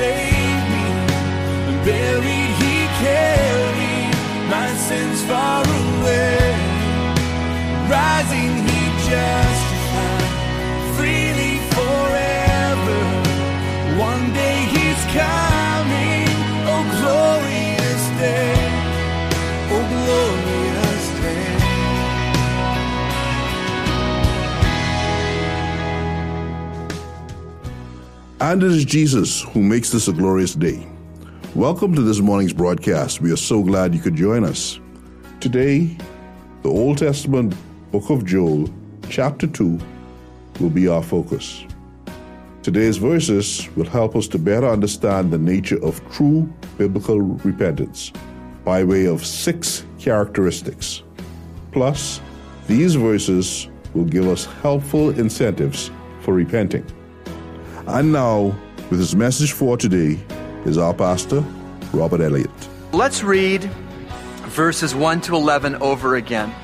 saved me. Buried, he carried my sins far away. And it is Jesus who makes this a glorious day. Welcome to this morning's broadcast. We are so glad you could join us. Today, the Old Testament book of Joel, chapter 2, will be our focus. Today's verses will help us to better understand the nature of true biblical repentance by way of six characteristics. Plus, these verses will give us helpful incentives for repenting. And now, with his message for today, is our pastor, Robert Elliott. Let's read verses 1 to 11 over again.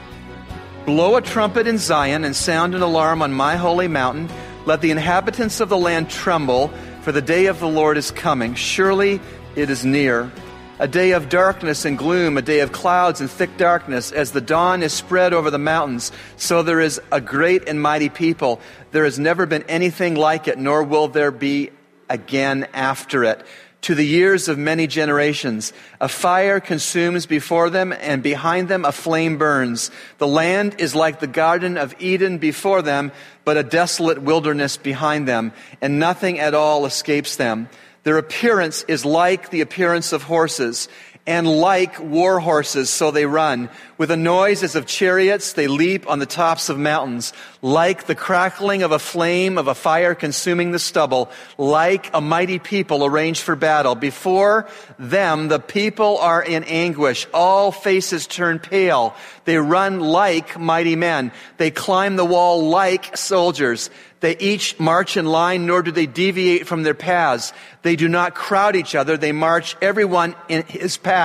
Blow a trumpet in Zion and sound an alarm on my holy mountain. Let the inhabitants of the land tremble, for the day of the Lord is coming. Surely it is near. A day of darkness and gloom, a day of clouds and thick darkness. As the dawn is spread over the mountains, so there is a great and mighty people. There has never been anything like it, nor will there be again after it to the years of many generations. A fire consumes before them, and behind them a flame burns. The land is like the Garden of Eden before them, but a desolate wilderness behind them, and nothing at all escapes them. Their appearance is like the appearance of horses, and like war horses, so they run. With a noise as of chariots, they leap on the tops of mountains. Like the crackling of a flame of a fire consuming the stubble, like a mighty people arranged for battle. Before them, the people are in anguish. All faces turn pale. They run like mighty men. They climb the wall like soldiers. They each march in line, nor do they deviate from their paths. They do not crowd each other. They march everyone in his path.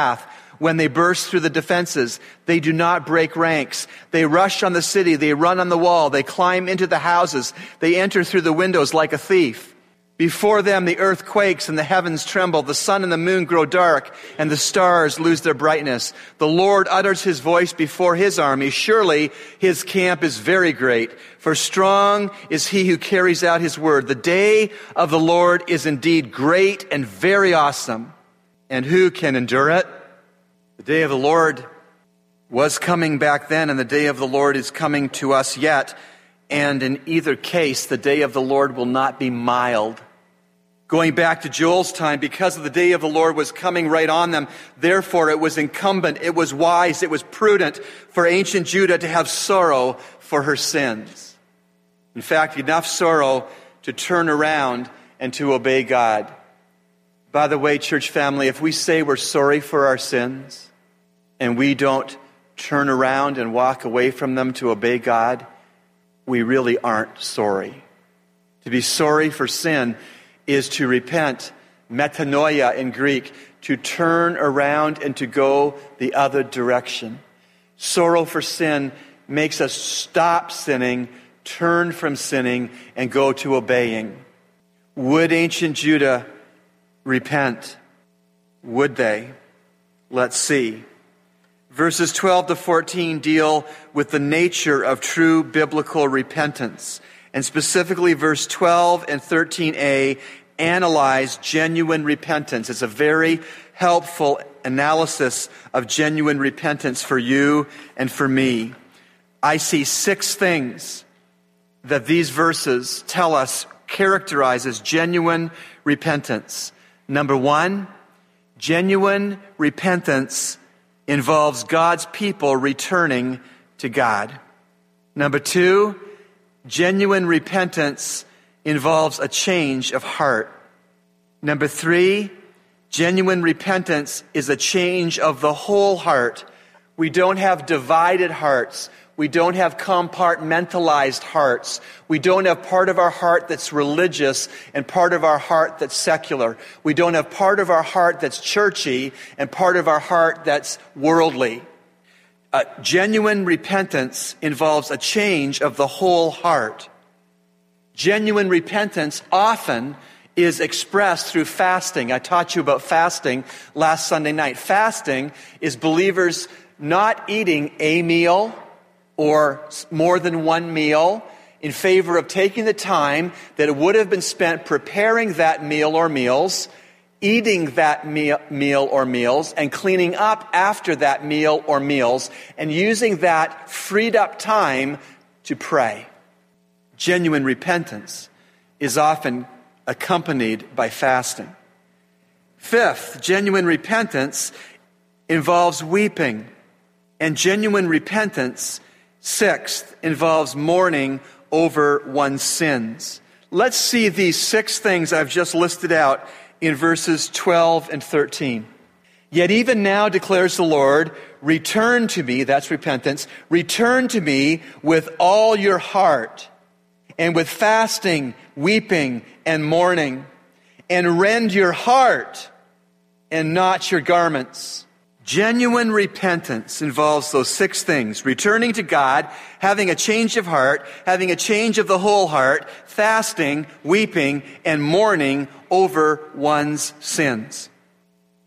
When they burst through the defenses, they do not break ranks. They rush on the city. They run on the wall. They climb into the houses. They enter through the windows like a thief. Before them, the earth quakes and the heavens tremble. The sun and the moon grow dark and the stars lose their brightness. The Lord utters his voice before his army. Surely his camp is very great. For strong is he who carries out his word. The day of the Lord is indeed great and very awesome. And who can endure it? The day of the Lord was coming back then and the day of the Lord is coming to us yet. And in either case, the day of the Lord will not be mild. Going back to Joel's time, because of the day of the Lord was coming right on them, therefore it was incumbent, it was wise, it was prudent for ancient Judah to have sorrow for her sins. In fact, enough sorrow to turn around and to obey God. By the way, church family, if we say we're sorry for our sins and we don't turn around and walk away from them to obey God, we really aren't sorry. To be sorry for sin is to repent, metanoia in Greek, to turn around and to go the other direction. Sorrow for sin makes us stop sinning, turn from sinning, and go to obeying. Would ancient Judah repent? Would they? Let's see. Verses 12 to 14 deal with the nature of true biblical repentance. And specifically, verse 12 and 13a analyze genuine repentance. It's a very helpful analysis of genuine repentance for you and for me. I see six things that these verses tell us characterizes genuine repentance. Number one, genuine repentance involves God's people returning to God. Number two, genuine repentance involves a change of heart. Number three, genuine repentance is a change of the whole heart. We don't have divided hearts. We don't have compartmentalized hearts. We don't have part of our heart that's religious and part of our heart that's secular. We don't have part of our heart that's churchy and part of our heart that's worldly. Uh, genuine repentance involves a change of the whole heart. Genuine repentance often is expressed through fasting. I taught you about fasting last Sunday night. Fasting is believers not eating a meal or more than one meal in favor of taking the time that would have been spent preparing that meal or meals, eating that meal, or meals, and cleaning up after that meal or meals, and using that freed up time to pray. Genuine repentance is often accompanied by fasting. Fifth, genuine repentance involves weeping, and genuine repentance, sixth, involves mourning over one's sins. Let's see these six things I've just listed out in verses 12 and 13. Yet even now declares the Lord, return to me, that's repentance, return to me with all your heart, and with fasting, weeping, and mourning, and rend your heart and not your garments. Genuine repentance involves those six things returning to God, having a change of heart, having a change of the whole heart, fasting, weeping, and mourning over one's sins.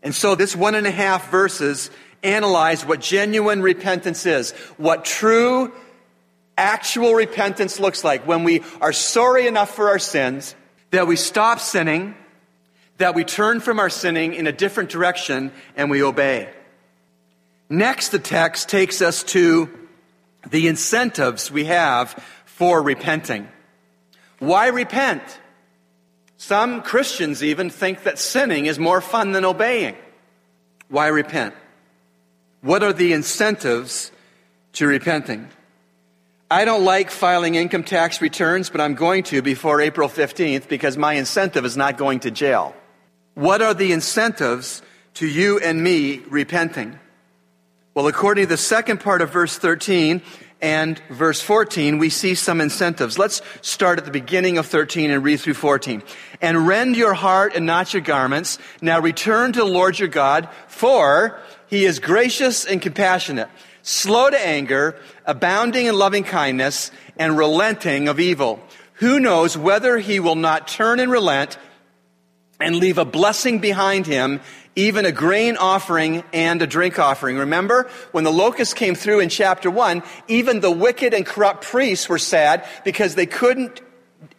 And so, this one and a half verses analyze what genuine repentance is, what true, actual repentance looks like when we are sorry enough for our sins that we stop sinning, that we turn from our sinning in a different direction, and we obey. Next, the text takes us to the incentives we have for repenting. Why repent? Some Christians even think that sinning is more fun than obeying. Why repent? What are the incentives to repenting? I don't like filing income tax returns, but I'm going to before April 15th because my incentive is not going to jail. What are the incentives to you and me repenting? Well, according to the second part of verse 13 and verse 14, we see some incentives. Let's start at the beginning of 13 and read through 14. And rend your heart and not your garments. Now return to the Lord your God, for he is gracious and compassionate, slow to anger, abounding in loving kindness, and relenting of evil. Who knows whether he will not turn and relent and leave a blessing behind him even a grain offering and a drink offering. Remember, when the locusts came through in chapter 1, even the wicked and corrupt priests were sad because they couldn't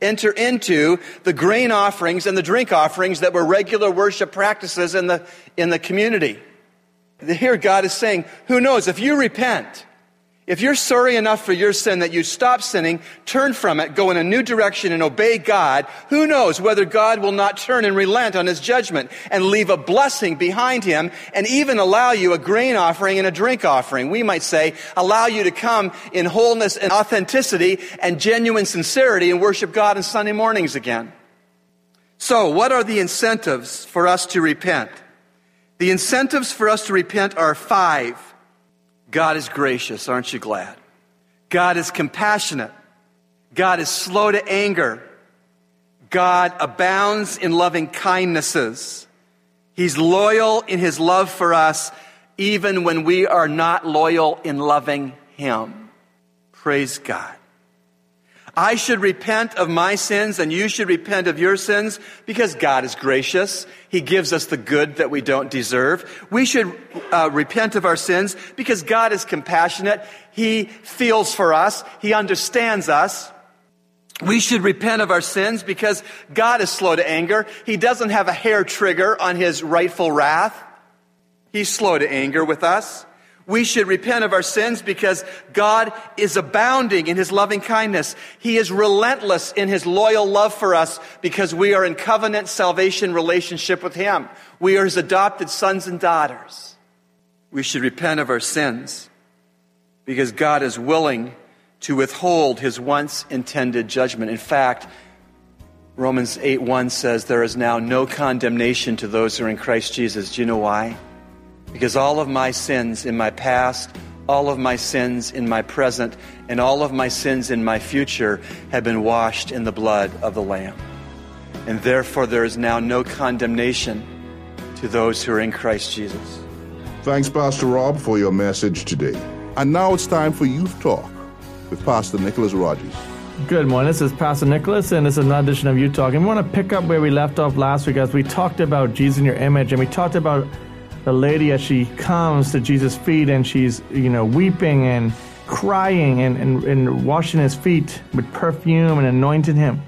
enter into the grain offerings and the drink offerings that were regular worship practices in the, in the community. Here God is saying, who knows, if you repent, if you're sorry enough for your sin that you stop sinning, turn from it, go in a new direction and obey God, who knows whether God will not turn and relent on his judgment and leave a blessing behind him and even allow you a grain offering and a drink offering. We might say, allow you to come in wholeness and authenticity and genuine sincerity and worship God on Sunday mornings again. So, what are the incentives for us to repent? The incentives for us to repent are five. God is gracious, aren't you glad? God is compassionate. God is slow to anger. God abounds in loving kindnesses. He's loyal in his love for us, even when we are not loyal in loving him. Praise God. I should repent of my sins and you should repent of your sins because God is gracious. He gives us the good that we don't deserve. We should uh, repent of our sins because God is compassionate. He feels for us. He understands us. We should repent of our sins because God is slow to anger. He doesn't have a hair trigger on his rightful wrath. He's slow to anger with us. We should repent of our sins because God is abounding in His loving kindness. He is relentless in His loyal love for us because we are in covenant salvation relationship with Him. We are His adopted sons and daughters. We should repent of our sins because God is willing to withhold His once intended judgment. In fact, Romans 8 1 says, There is now no condemnation to those who are in Christ Jesus. Do you know why? Because all of my sins in my past, all of my sins in my present, and all of my sins in my future have been washed in the blood of the Lamb. And therefore, there is now no condemnation to those who are in Christ Jesus. Thanks, Pastor Rob, for your message today. And now it's time for Youth Talk with Pastor Nicholas Rogers. Good morning. This is Pastor Nicholas, and this is another edition of Youth Talk. And we want to pick up where we left off last week as we talked about Jesus in your image, and we talked about the lady as she comes to Jesus' feet and she's, you know, weeping and crying and, and, and washing his feet with perfume and anointing him.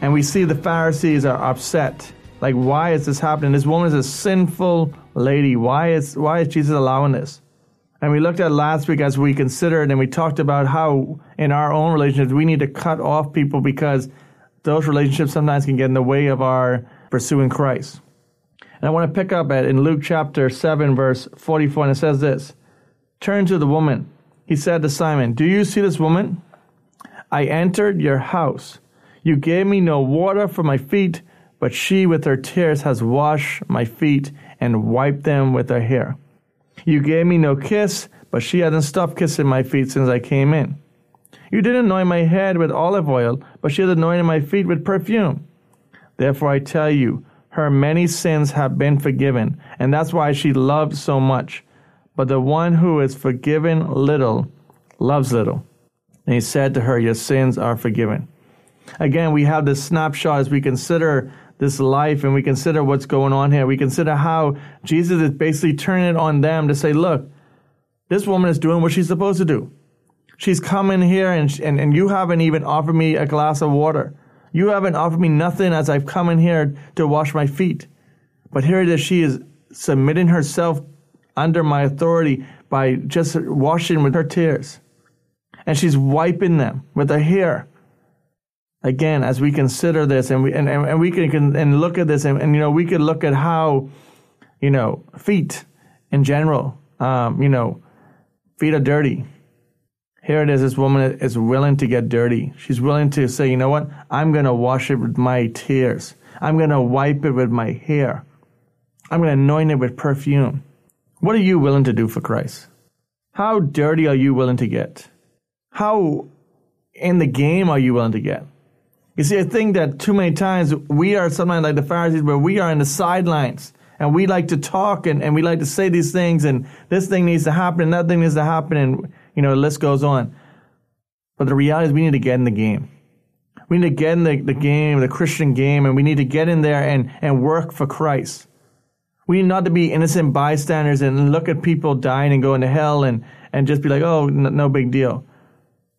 And we see the Pharisees are upset. Like, why is this happening? This woman is a sinful lady. Why is why is Jesus allowing this? And we looked at last week as we considered and we talked about how in our own relationships we need to cut off people because those relationships sometimes can get in the way of our pursuing Christ. And I want to pick up at in Luke chapter 7 verse 44 and it says this. Turn to the woman. He said to Simon, "Do you see this woman? I entered your house. You gave me no water for my feet, but she with her tears has washed my feet and wiped them with her hair." You gave me no kiss, but she hasn't stopped kissing my feet since I came in. You didn't anoint my head with olive oil, but she has anointed my feet with perfume. Therefore I tell you, her many sins have been forgiven, and that's why she loved so much. But the one who is forgiven little loves little. And he said to her, Your sins are forgiven. Again, we have this snapshot as we consider this life and we consider what's going on here, we consider how Jesus is basically turning it on them to say, look, this woman is doing what she's supposed to do. She's coming here and, and, and you haven't even offered me a glass of water. You haven't offered me nothing as I've come in here to wash my feet. But here it is, she is submitting herself under my authority by just washing with her tears. And she's wiping them with her hair again, as we consider this and we, and, and, and we can, can, and look at this and, and, you know, we could look at how, you know, feet in general, um, you know, feet are dirty. Here it is. This woman is willing to get dirty. She's willing to say, you know what? I'm going to wash it with my tears. I'm going to wipe it with my hair. I'm going to anoint it with perfume. What are you willing to do for Christ? How dirty are you willing to get? How in the game are you willing to get? You see, I think that too many times we are sometimes like the Pharisees where we are in the sidelines and we like to talk and, and we like to say these things and this thing needs to happen and that thing needs to happen and, you know, the list goes on. But the reality is we need to get in the game. We need to get in the, the game, the Christian game, and we need to get in there and, and work for Christ. We need not to be innocent bystanders and look at people dying and going to hell and, and just be like, oh, no, no big deal.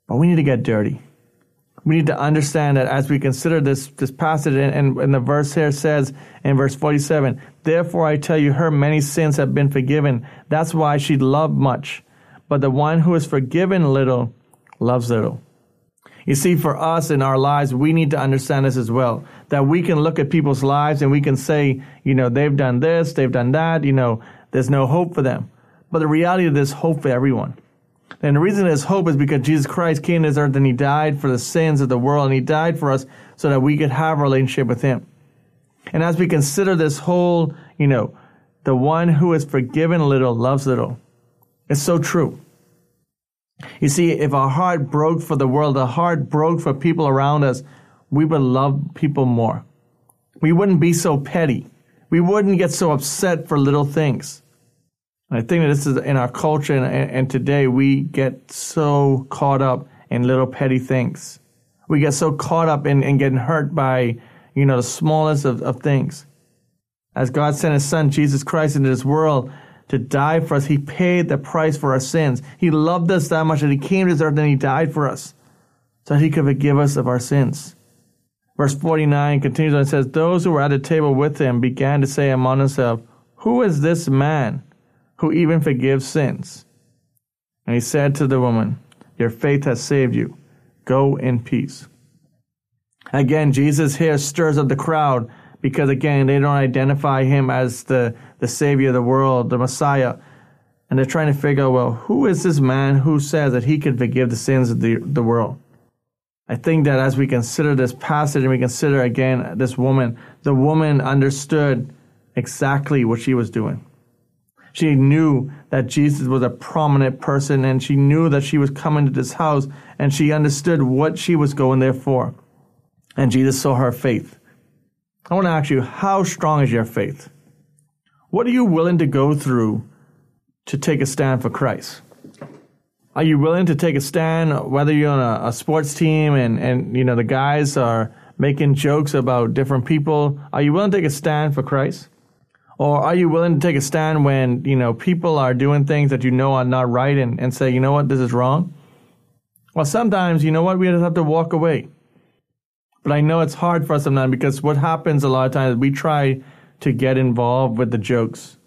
But we need to get dirty we need to understand that as we consider this, this passage, and, and, and the verse here says in verse 47, Therefore I tell you, her many sins have been forgiven. That's why she loved much. But the one who is forgiven little loves little. You see, for us in our lives, we need to understand this as well. That we can look at people's lives and we can say, you know, they've done this, they've done that, you know, there's no hope for them. But the reality of this hope for everyone. And the reason there's hope is because Jesus Christ came to this earth and he died for the sins of the world and he died for us so that we could have a relationship with him. And as we consider this whole, you know, the one who is forgiven little loves little. It's so true. You see, if our heart broke for the world, the heart broke for people around us, we would love people more. We wouldn't be so petty. We wouldn't get so upset for little things. I think that this is in our culture and, and today we get so caught up in little petty things. We get so caught up in, in getting hurt by, you know, the smallest of, of things. As God sent his son, Jesus Christ, into this world to die for us, he paid the price for our sins. He loved us that much that he came to this earth and he died for us so that he could forgive us of our sins. Verse 49 continues on and says, Those who were at the table with him began to say among themselves, Who is this man? who even forgives sins. And he said to the woman, Your faith has saved you. Go in peace. Again, Jesus here stirs up the crowd because, again, they don't identify him as the, the Savior of the world, the Messiah. And they're trying to figure out, well, who is this man who says that he can forgive the sins of the, the world? I think that as we consider this passage and we consider again this woman, the woman understood exactly what she was doing. She knew that Jesus was a prominent person and she knew that she was coming to this house and she understood what she was going there for. And Jesus saw her faith. I want to ask you, how strong is your faith? What are you willing to go through to take a stand for Christ? Are you willing to take a stand, whether you're on a, a sports team and, and, you know, the guys are making jokes about different people? Are you willing to take a stand for Christ? Or are you willing to take a stand when, you know, people are doing things that you know are not right and, and say, you know what, this is wrong? Well, sometimes, you know what, we just have to walk away. But I know it's hard for us sometimes because what happens a lot of times, we try to get involved with the jokes.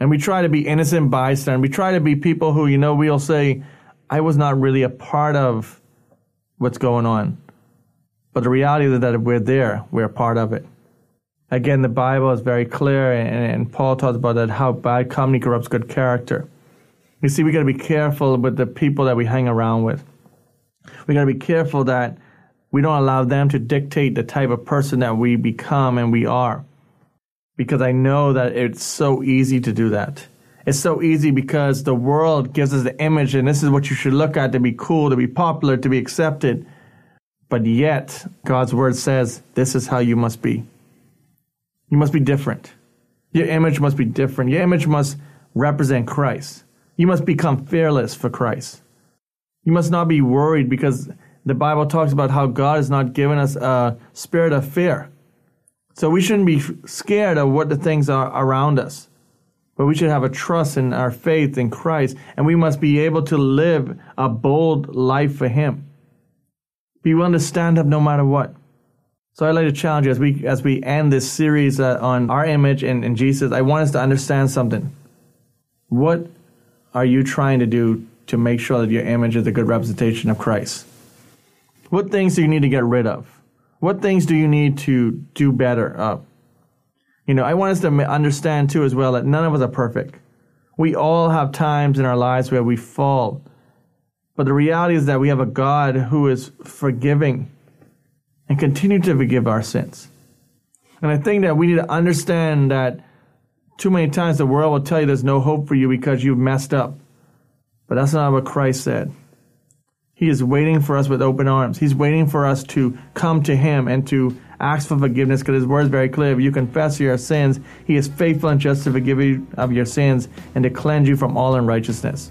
And we try to be innocent bystander. We try to be people who, you know, we'll say, I was not really a part of what's going on. But the reality is that we're there, we're a part of it. Again, the Bible is very clear, and, and Paul talks about that how bad company corrupts good character. You see, we got to be careful with the people that we hang around with. We got to be careful that we don't allow them to dictate the type of person that we become and we are. Because I know that it's so easy to do that. It's so easy because the world gives us the image, and this is what you should look at to be cool, to be popular, to be accepted. But yet, God's word says this is how you must be. You must be different. Your image must be different. Your image must represent Christ. You must become fearless for Christ. You must not be worried because the Bible talks about how God has not given us a spirit of fear. So we shouldn't be scared of what the things are around us. But we should have a trust in our faith in Christ, and we must be able to live a bold life for Him. Be willing to stand up no matter what. So I'd like to challenge you as we as we end this series uh, on our image in, in Jesus. I want us to understand something. What are you trying to do to make sure that your image is a good representation of Christ? What things do you need to get rid of? What things do you need to do better? You know, I want us to understand too as well that none of us are perfect. We all have times in our lives where we fall. But the reality is that we have a God who is forgiving and continue to forgive our sins. And I think that we need to understand that too many times the world will tell you there's no hope for you because you've messed up. But that's not what Christ said. He is waiting for us with open arms. He's waiting for us to come to Him and to ask for forgiveness because His word is very clear. If you confess your sins, He is faithful and just to forgive you of your sins and to cleanse you from all unrighteousness.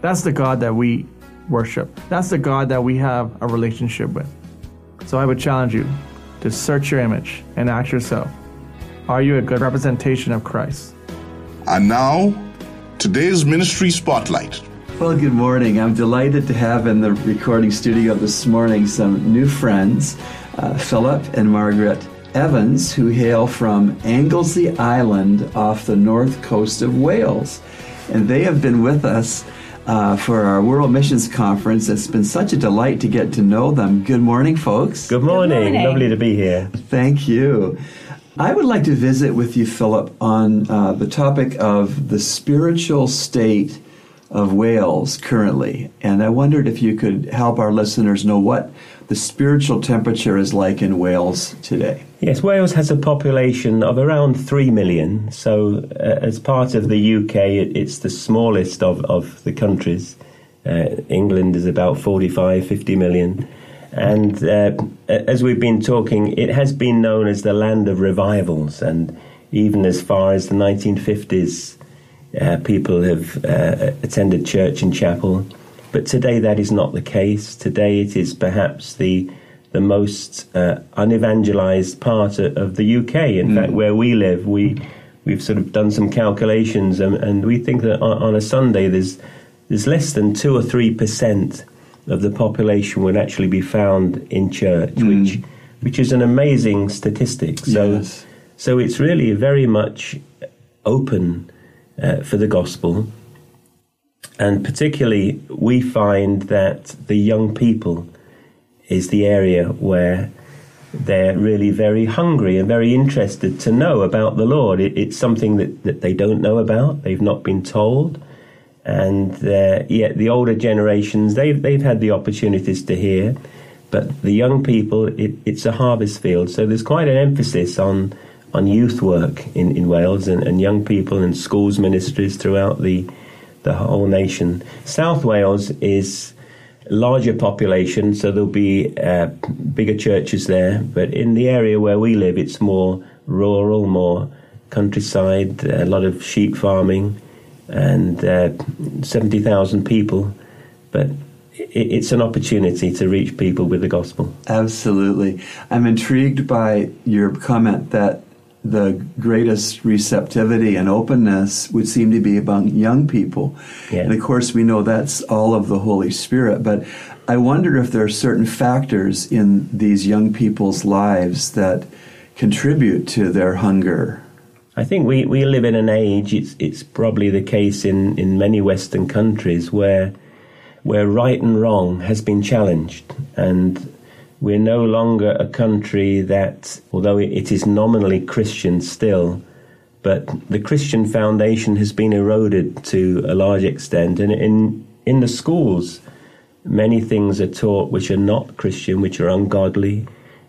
That's the God that we worship. That's the God that we have a relationship with. So I would challenge you to search your image and ask yourself Are you a good representation of Christ? And now, today's ministry spotlight. Well, good morning. I'm delighted to have in the recording studio this morning some new friends, uh, Philip and Margaret Evans, who hail from Anglesey Island off the north coast of Wales. And they have been with us uh, for our World Missions Conference. It's been such a delight to get to know them. Good morning, folks. Good morning. Good morning. Lovely to be here. Thank you. I would like to visit with you, Philip, on uh, the topic of the spiritual state of Wales currently. And I wondered if you could help our listeners know what the spiritual temperature is like in Wales today. Yes, Wales has a population of around 3 million. So, uh, as part of the UK, it, it's the smallest of, of the countries. Uh, England is about 45, 50 million. And uh, as we've been talking, it has been known as the land of revivals. And even as far as the 1950s, uh, people have uh, attended church and chapel. But today that is not the case. Today it is perhaps the the most uh, unevangelized part of, of the UK. In mm. fact, where we live, we we've sort of done some calculations, and, and we think that on, on, a Sunday there's there's less than two or three percent of the population would actually be found in church, mm. which which is an amazing statistic. So yes. so it's really very much open uh, for the gospel. And particularly, we find that the young people is the area where they're really very hungry and very interested to know about the Lord. It, it's something that, that they don't know about, they've not been told. And uh, yet, the older generations, they've, they've had the opportunities to hear. But the young people, it, it's a harvest field. So there's quite an emphasis on, on youth work in, in Wales and, and young people and schools ministries throughout the, the whole nation. South Wales is larger population, so there'll be uh, bigger churches there. But in the area where we live, it's more rural, more countryside, a lot of sheep farming, and uh, 70,000 people but it's an opportunity to reach people with the gospel. Absolutely. I'm intrigued by your comment that the greatest receptivity and openness would seem to be among young people. Yeah. And of course, we know that's all of the Holy Spirit, but I wonder if there are certain factors in these young people's lives that contribute to their hunger. I think we, we live in an age, it's, it's probably the case in, in many Western countries, where, where right and wrong has been challenged. And we're no longer a country that, although it is nominally Christian still, but the Christian foundation has been eroded to a large extent. And in, in the schools, many things are taught which are not Christian, which are ungodly,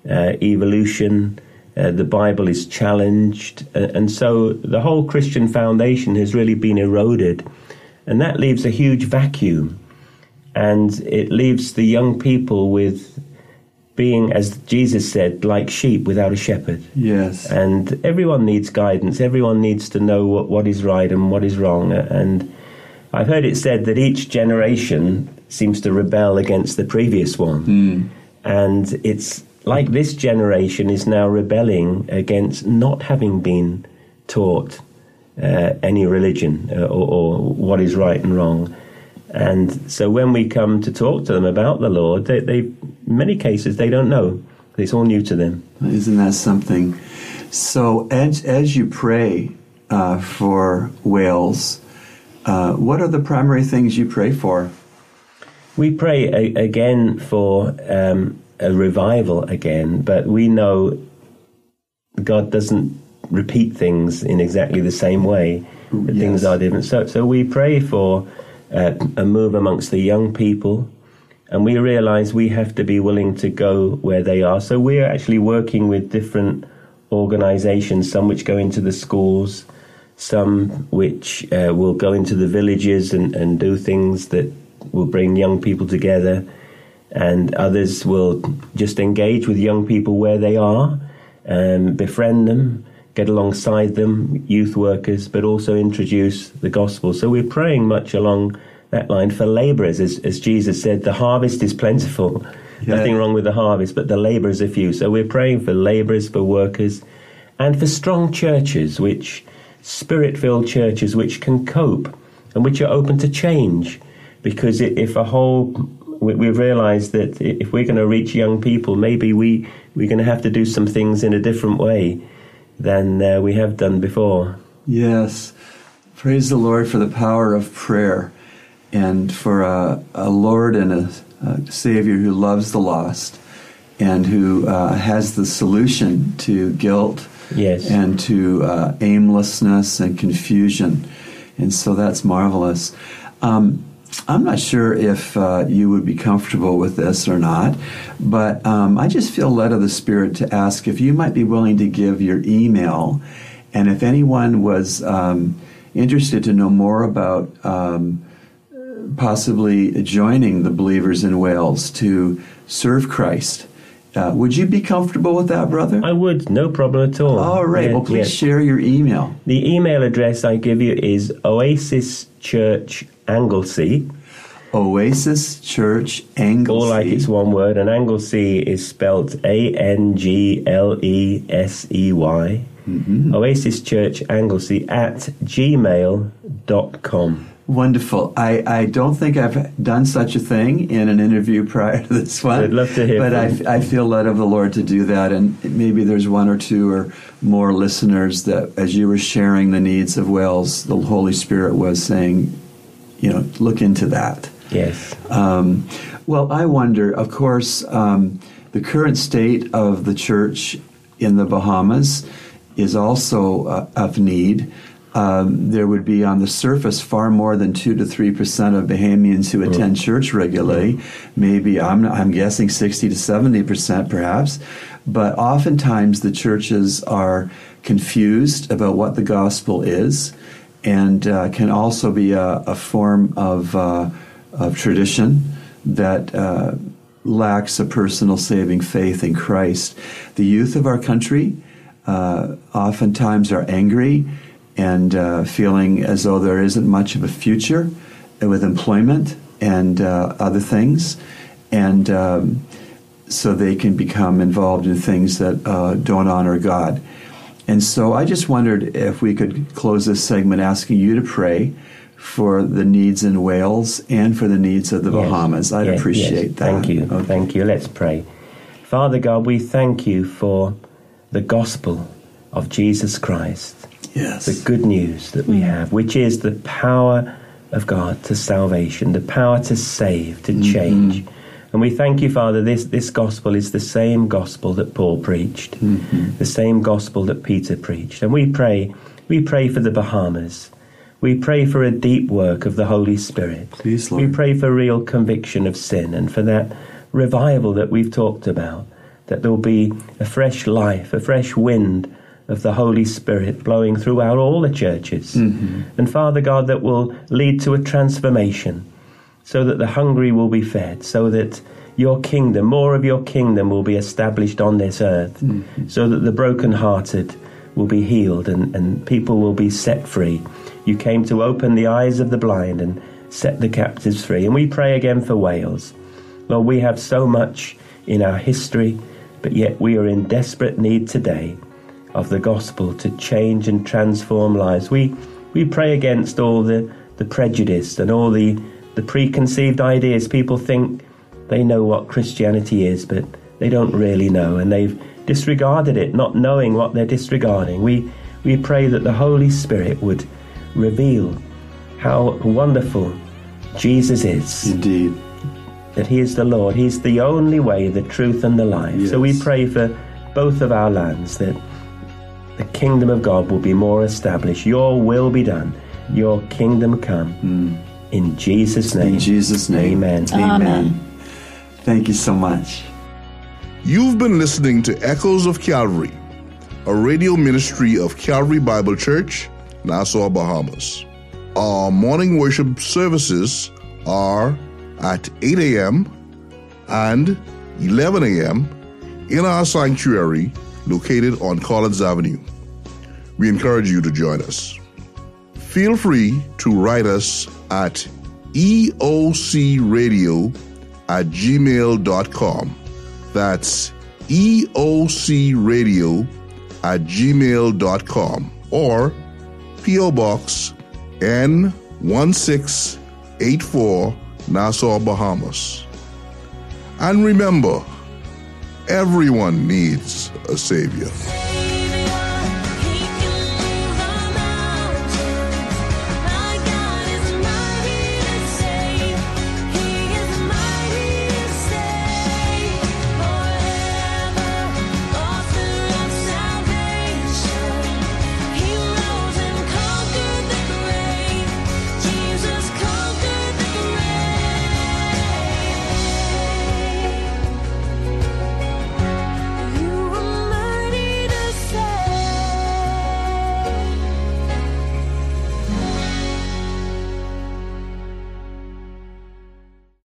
uh, evolution. Uh, the Bible is challenged, uh, and so the whole Christian foundation has really been eroded, and that leaves a huge vacuum, and it leaves the young people with being, as Jesus said, like sheep without a shepherd. Yes. And everyone needs guidance. Everyone needs to know what, what is right and what is wrong. And I've heard it said that each generation seems to rebel against the previous one. And it's like this generation is now rebelling against not having been taught uh, any religion uh, or, or what is right and wrong. And so when we come to talk to them about the Lord, they, they in many cases they don't know. It's all new to them. Isn't that something? So, as, as you pray uh, for Wales, uh, what are the primary things you pray for? We pray a, again for um, a revival again, but we know God doesn't repeat things in exactly the same way. That Things are different. So, so we pray for uh, a move amongst the young people, and we realize we have to be willing to go where they are. So we're actually working with different organizations, some which go into the schools, some which uh, will go into the villages and, and do things that will bring young people together, and others will just engage with young people where they are, and befriend them, get alongside them, youth workers, but also introduce the gospel. So we're praying much along that line for laborers, as, as Jesus said, the harvest is plentiful. Yeah. Nothing wrong with the harvest, but the laborers are few. So we're praying for laborers, for workers, and for strong churches, which spirit filled churches which can cope and which are open to change. Because if a whole, we- we've realized that if we're going to reach young people, maybe we, we're going to have to do some things in a different way than uh, we have done before. Yes. Praise the Lord for the power of prayer and for a, a Lord and a, a Savior who loves the lost and who uh, has the solution to guilt Yes. and to uh, aimlessness and confusion. And so that's marvelous. Um, I'm not sure if uh, you would be comfortable with this or not, but um, I just feel led of the Spirit to ask if you might be willing to give your email. And if anyone was um, interested to know more about um, possibly joining the believers in Wales to serve Christ, uh, would you be comfortable with that, brother? I would, no problem at all. All right. Yeah, well, please yeah. share your email. The email address I give you is Oasis Church Anglesey. Oasis Church Anglesey. All like it's one word, and Anglesey is spelt A N G L E S E Y. Mm-hmm. Oasis Church Anglesey at gmail.com. Wonderful. I, I don't think I've done such a thing in an interview prior to this one. I'd love to hear But I, I feel led of the Lord to do that. And maybe there's one or two or more listeners that, as you were sharing the needs of Wales, the Holy Spirit was saying, you know, look into that. Yes. Um, well, I wonder, of course, um, the current state of the church in the Bahamas is also uh, of need. Um, there would be on the surface far more than two to three percent of Bahamians who attend church regularly. Maybe I'm, I'm guessing sixty to seventy percent, perhaps. But oftentimes the churches are confused about what the gospel is, and uh, can also be a, a form of uh, of tradition that uh, lacks a personal saving faith in Christ. The youth of our country uh, oftentimes are angry and uh, feeling as though there isn't much of a future with employment and uh, other things, and um, so they can become involved in things that uh, don't honor God. And so I just wondered if we could close this segment asking you to pray for the needs in Wales and for the needs of the Yes. Bahamas. I'd Yes, appreciate yes. that. Thank you. Okay. Thank you. Let's pray. Father God, we thank you for the gospel of Jesus Christ, Yes. the good news that we mm. have, which is the power of God to salvation, the power to save, to mm-hmm. change. And we thank you, Father, this, this gospel is the same gospel that Paul preached, mm-hmm. the same gospel that Peter preached. And we pray, we pray for the Bahamas. We pray for a deep work of the Holy Spirit. Please, Lord. We pray for real conviction of sin and for that revival that we've talked about, that there'll be a fresh life, a fresh wind of the Holy Spirit blowing throughout all the churches. Mm-hmm. And Father God, that will lead to a transformation so that the hungry will be fed, so that your kingdom, more of your kingdom, will be established on this earth, mm-hmm. so that the brokenhearted will be healed and, and people will be set free. You came to open the eyes of the blind and set the captives free. And we pray again for Wales. Lord, we have so much in our history, but yet we are in desperate need today of the gospel to change and transform lives. We, we pray against all the, the prejudice and all the, the preconceived ideas. People think they know what Christianity is, but they don't really know, and they've disregarded it, not knowing what they're disregarding. We, we pray that the Holy Spirit would reveal how wonderful Jesus is Indeed. that He is the Lord. He's the only way, the truth, and the life. So we pray for both of our lands that the kingdom of God will be more established. Your will be done. Your kingdom come. Hmm. In Jesus' name. In Jesus' name. Amen. Amen. Thank you so much. You've been listening to Echoes of Calvary, a radio ministry of Calvary Bible Church, Nassau, Bahamas. Our morning worship services are at 8 a.m. and 11 a.m. in our sanctuary located on Collins Avenue. We encourage you to join us. Feel free to write us at eocradio at gmail.com. That's eocradio at gmail.com or P.O. Box N1684 Nassau, Bahamas. And remember, everyone needs a Savior.